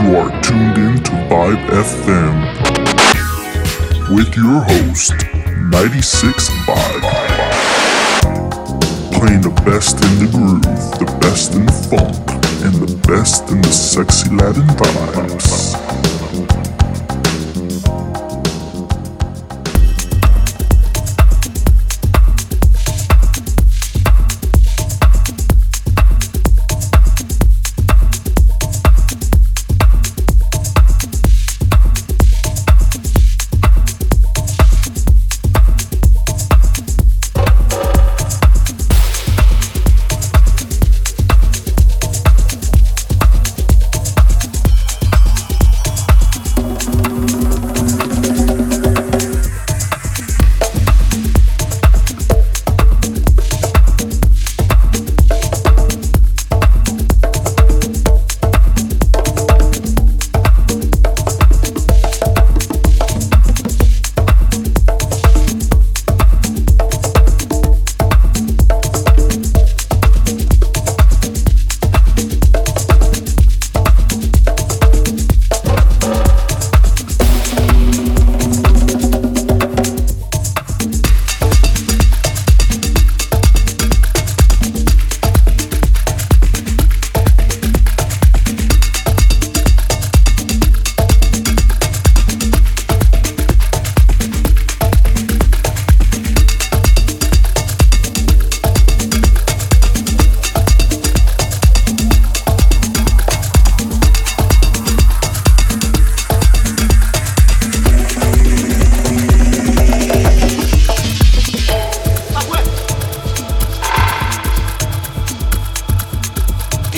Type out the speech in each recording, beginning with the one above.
You are tuned in to Vibe FM with your host, 96 Vibe. Playing the best in the groove, the best in the funk, and the best in the sexy Latin vibes.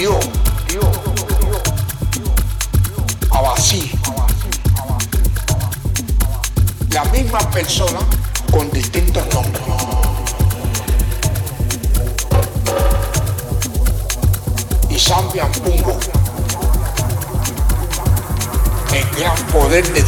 dio a vacío. La misma persona con distintos nombres. Y Zambian Pungo, el gran poder de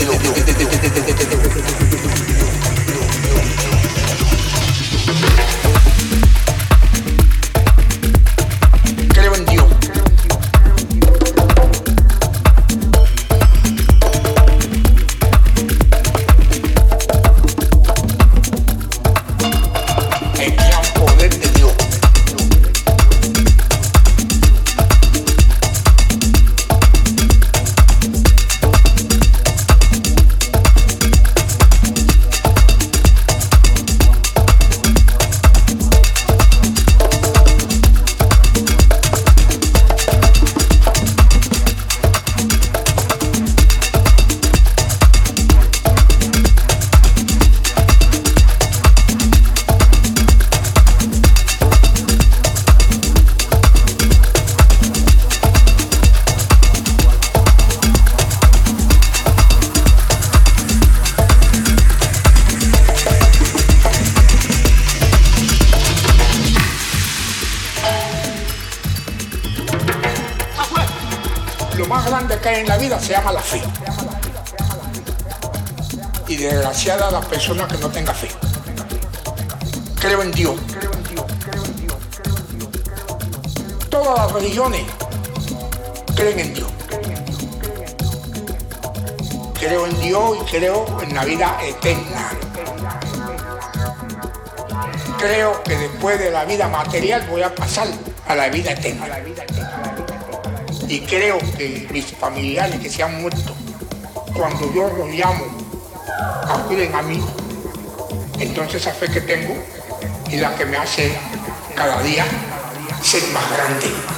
Creo que después de la vida material voy a pasar a la vida eterna. Y creo que mis familiares que se han muerto, cuando yo los llamo acuden a mí. Entonces esa fe que tengo es la que me hace cada día ser más grande.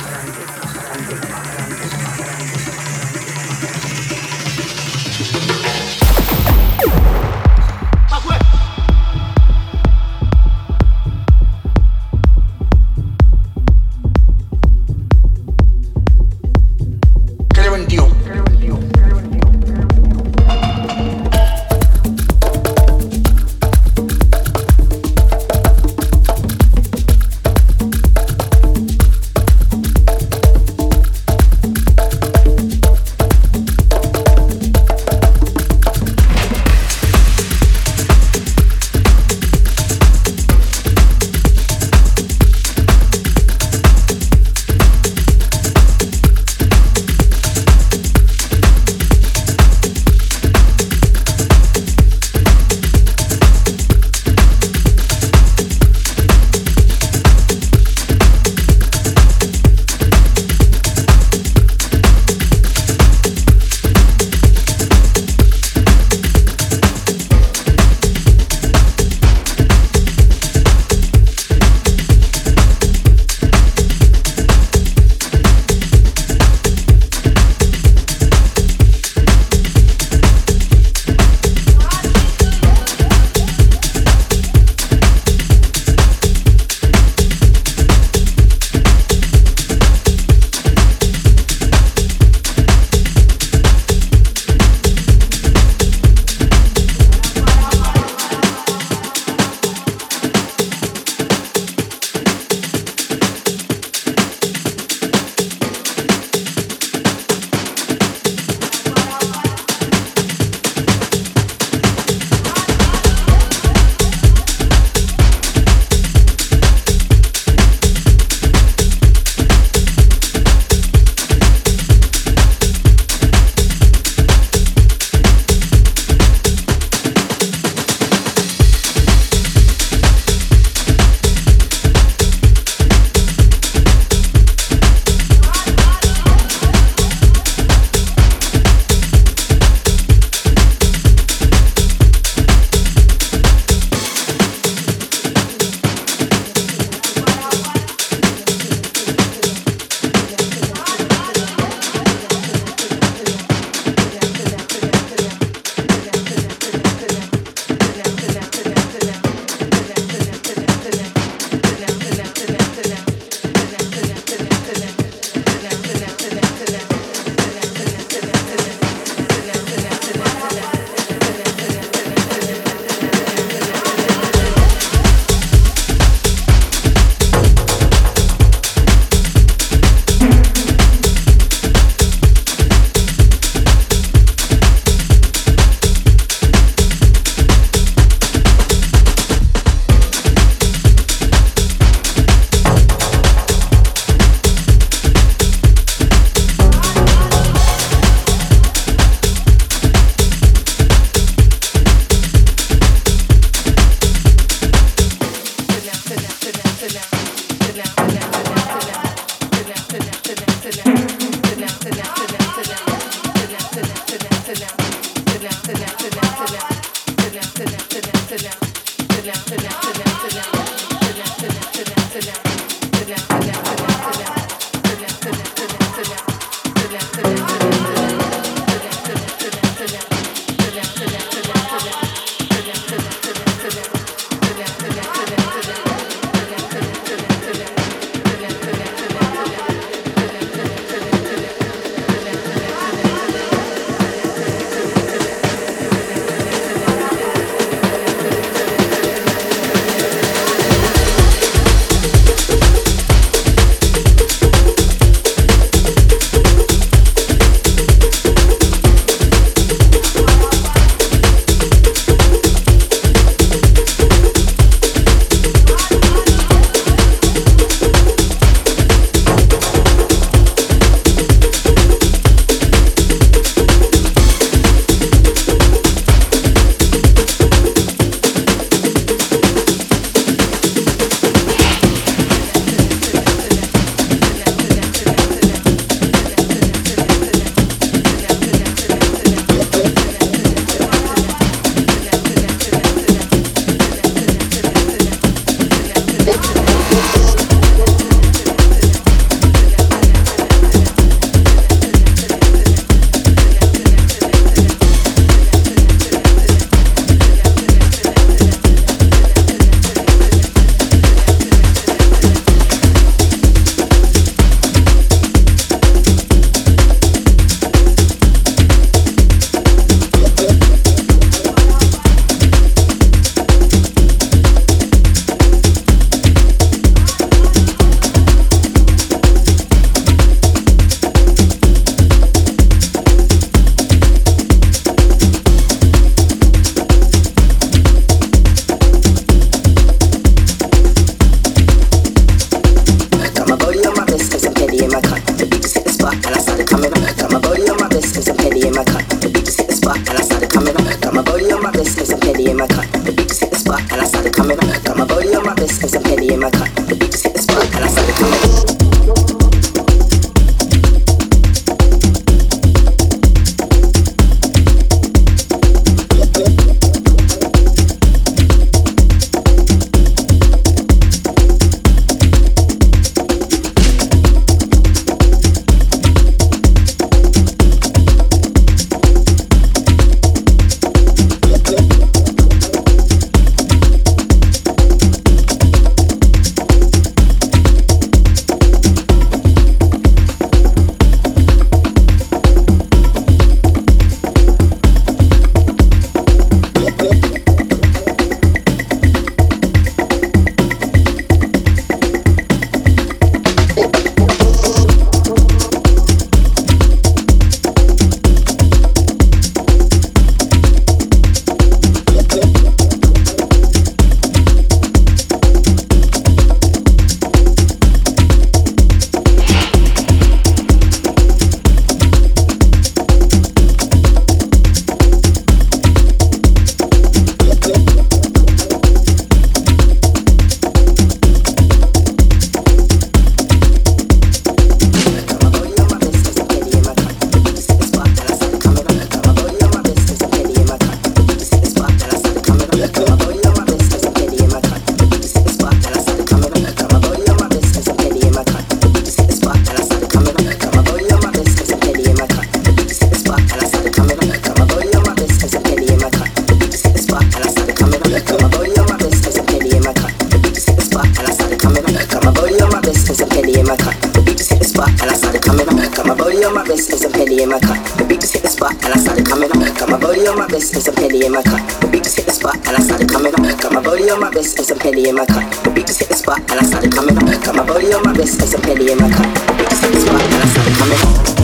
wrist and some penny in my cup. The beat just hit the spot and I started coming up. Got my body on my wrist and some penny in my cup. The beat just hit the spot and I started coming up. Got my body on my wrist and some penny in my cup. The beat just hit the spot and I started coming up.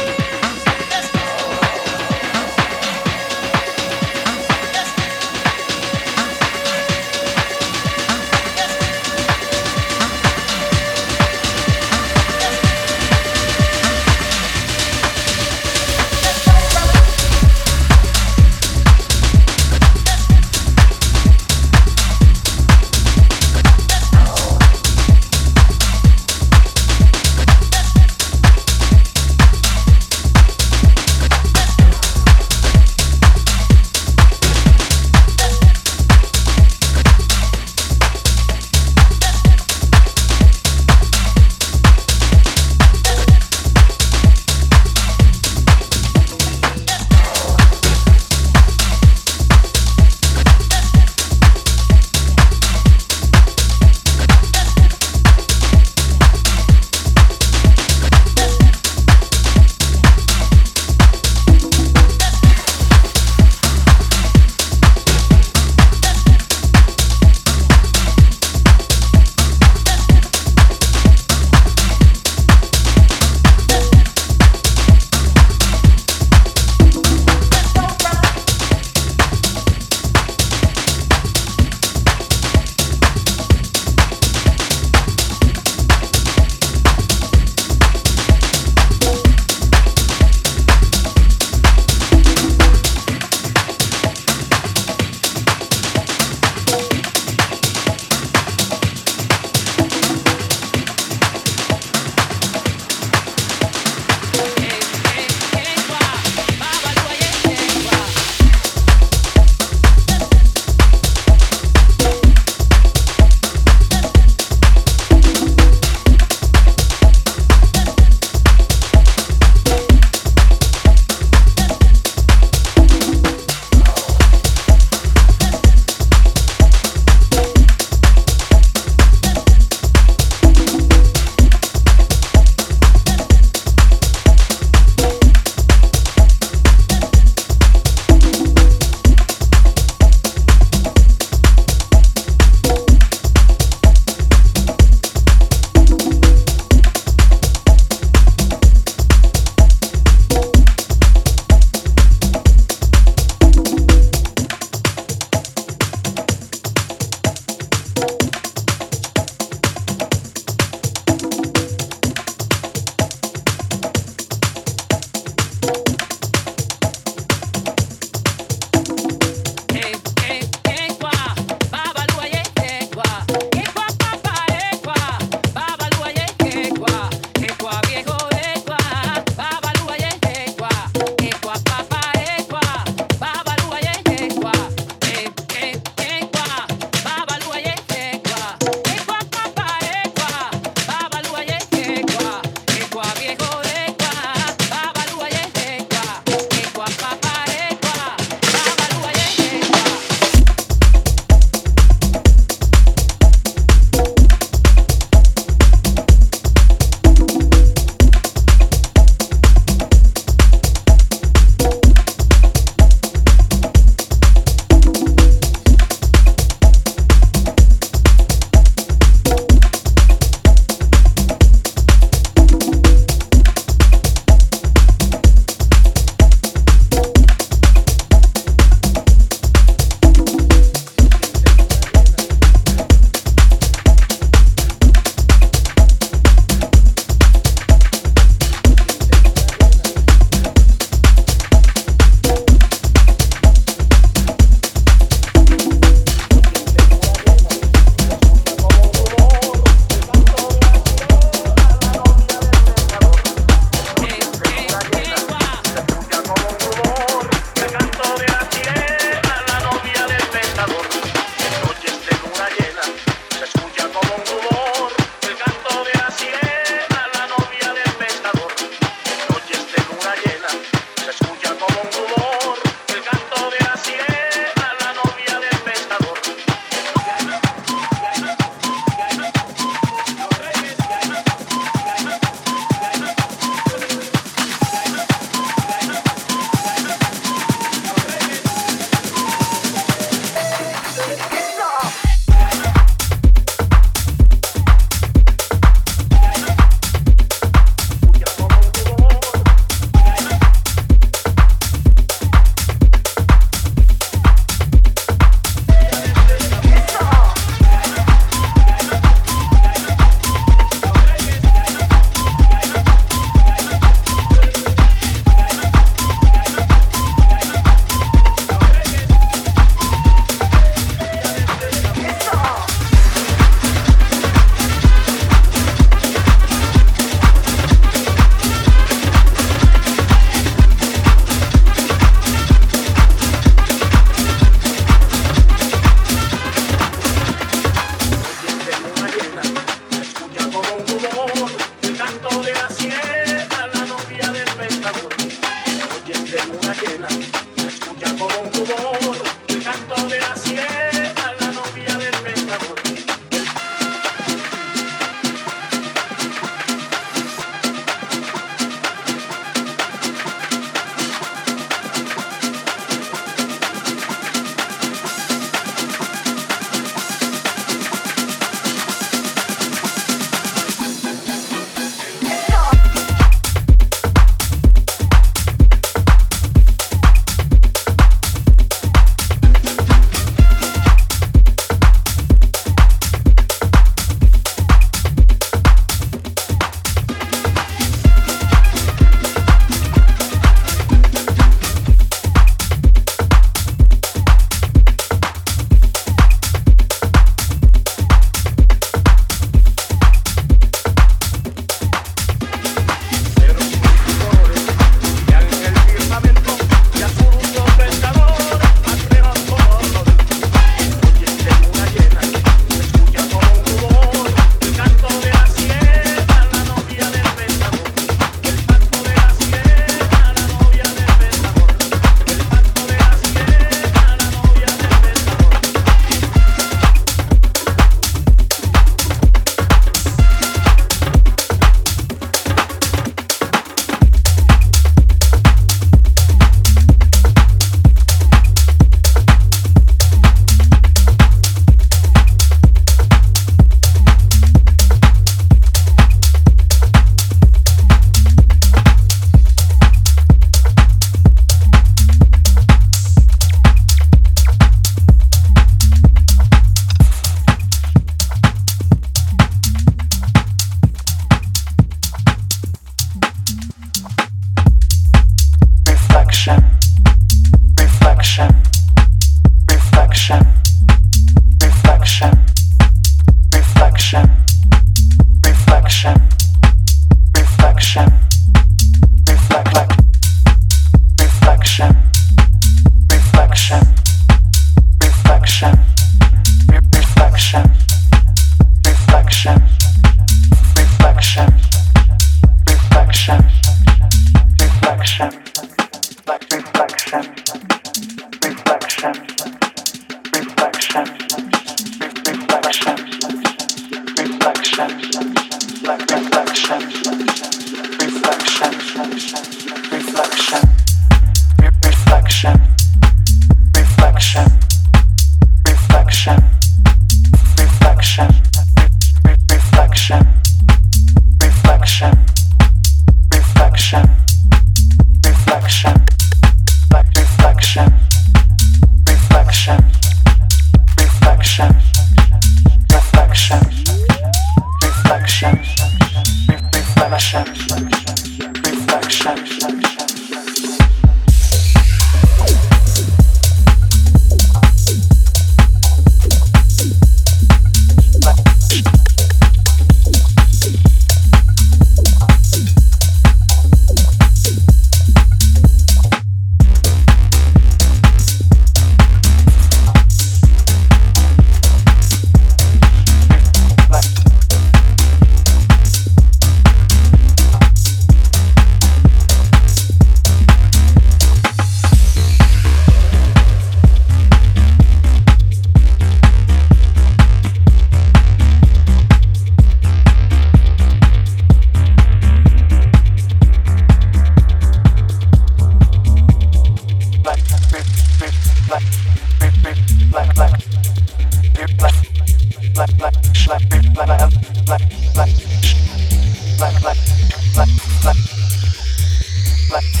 reflection,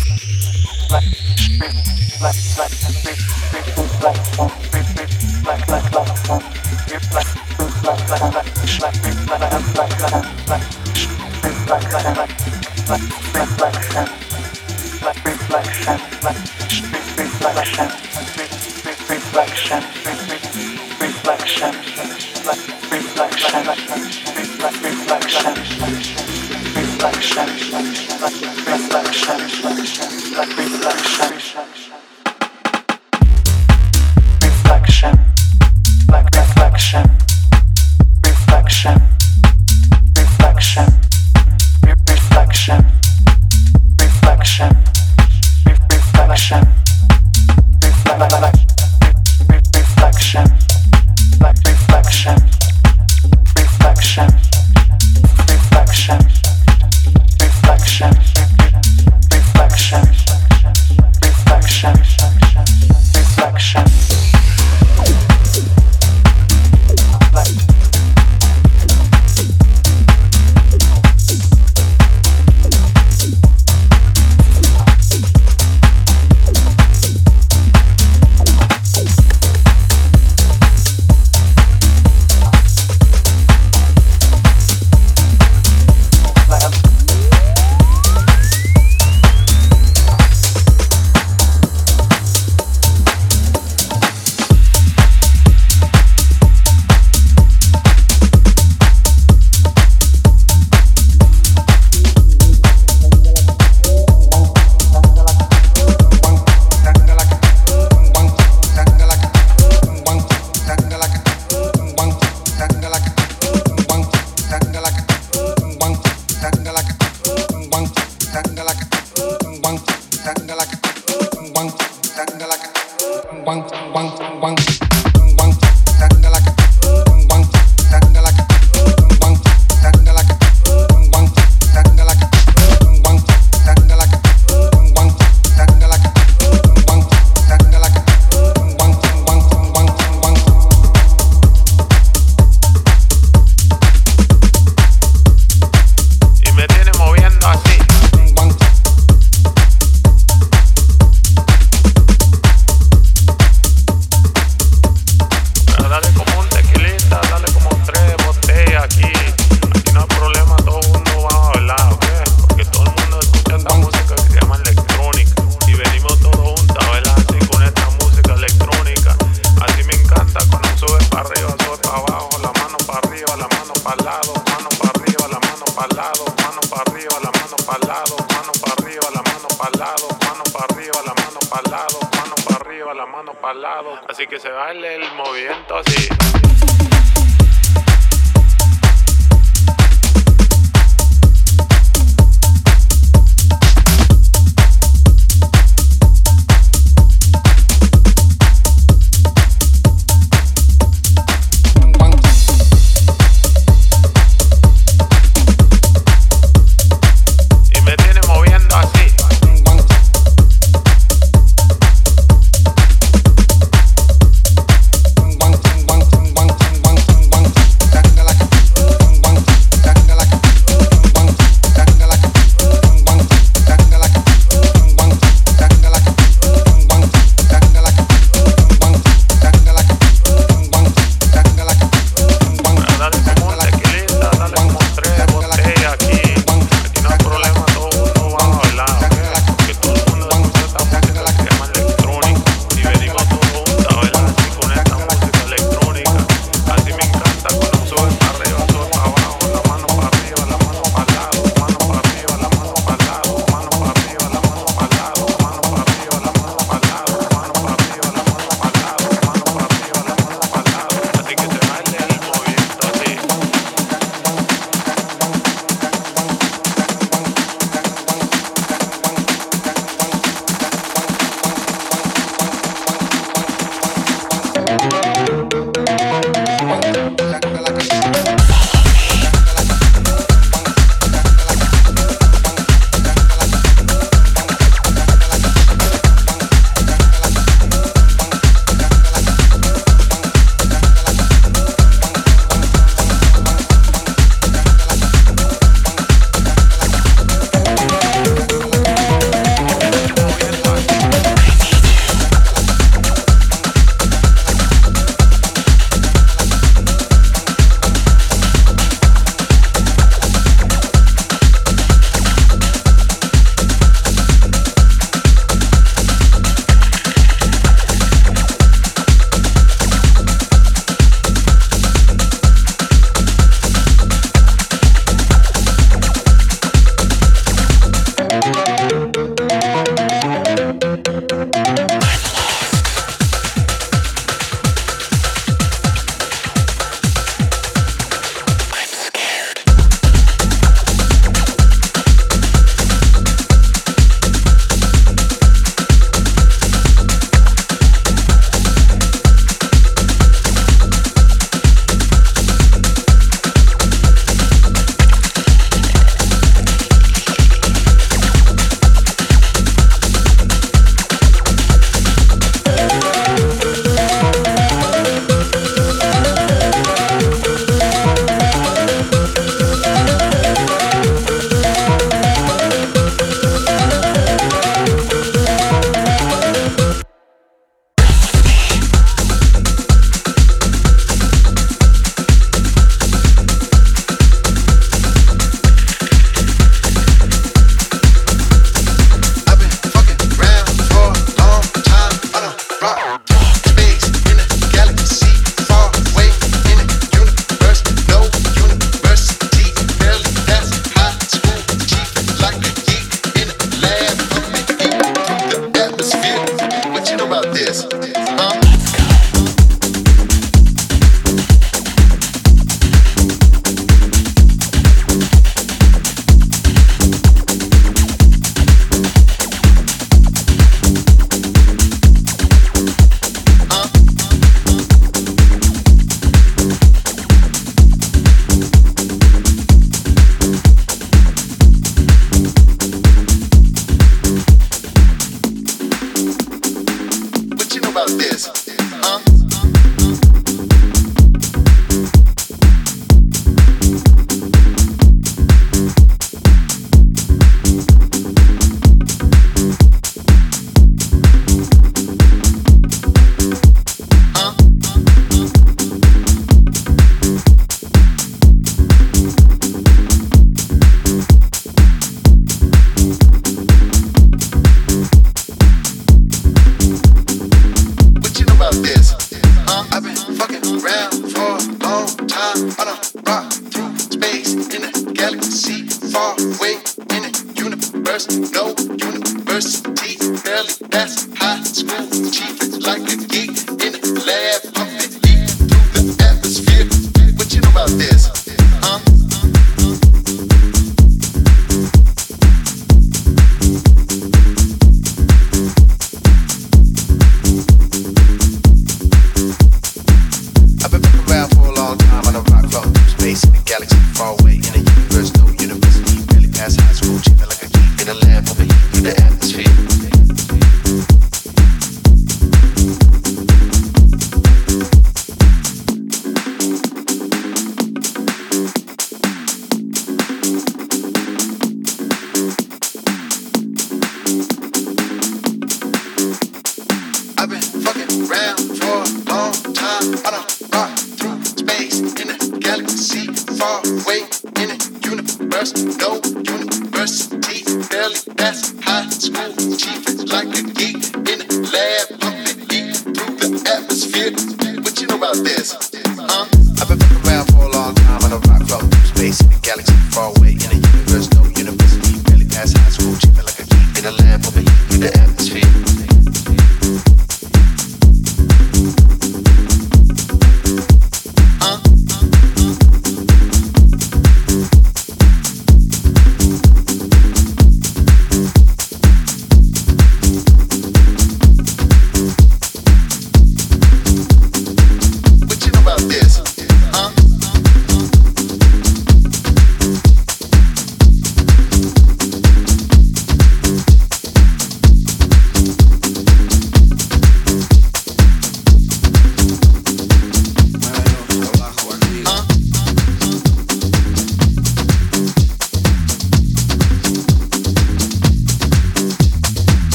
reflection, reflection, reflection reflection,